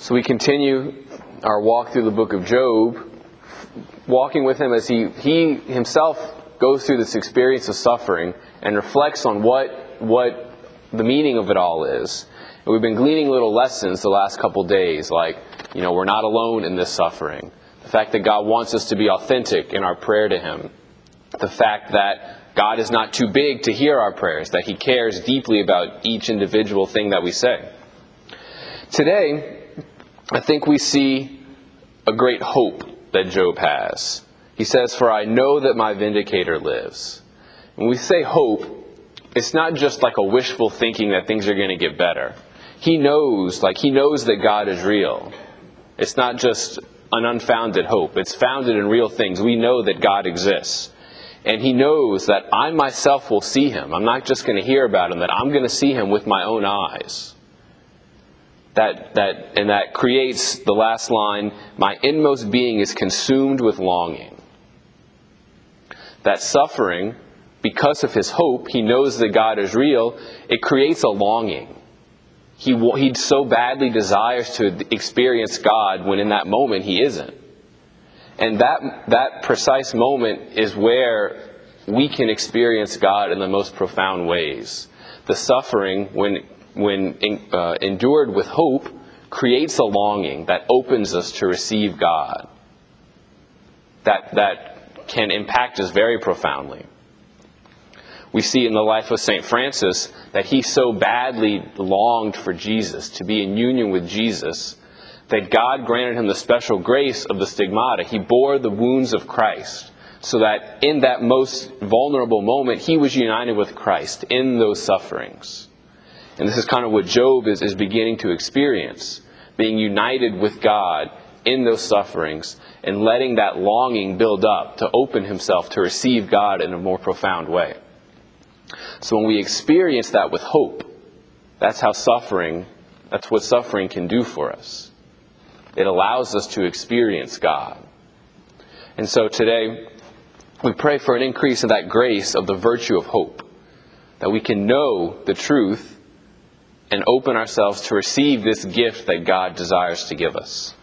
So we continue our walk through the book of Job, walking with him as he, he himself goes through this experience of suffering and reflects on what, what the meaning of it all is. And we've been gleaning little lessons the last couple days, like, you know, we're not alone in this suffering. The fact that God wants us to be authentic in our prayer to Him. The fact that God is not too big to hear our prayers, that He cares deeply about each individual thing that we say. Today, I think we see a great hope that Job has. He says, For I know that my vindicator lives. When we say hope, it's not just like a wishful thinking that things are going to get better. He knows, like, he knows that God is real. It's not just an unfounded hope, it's founded in real things. We know that God exists. And he knows that I myself will see him. I'm not just going to hear about him, that I'm going to see him with my own eyes. That, that, and that creates the last line My inmost being is consumed with longing. That suffering, because of his hope, he knows that God is real, it creates a longing. He, he so badly desires to experience God when in that moment he isn't. And that, that precise moment is where we can experience God in the most profound ways. The suffering, when, when uh, endured with hope, creates a longing that opens us to receive God. That, that can impact us very profoundly. We see in the life of St. Francis that he so badly longed for Jesus, to be in union with Jesus, that God granted him the special grace of the stigmata. He bore the wounds of Christ, so that in that most vulnerable moment, he was united with Christ in those sufferings. And this is kind of what Job is, is beginning to experience being united with God in those sufferings and letting that longing build up to open himself to receive God in a more profound way. So when we experience that with hope, that's how suffering, that's what suffering can do for us. It allows us to experience God. And so today, we pray for an increase in that grace of the virtue of hope, that we can know the truth and open ourselves to receive this gift that God desires to give us.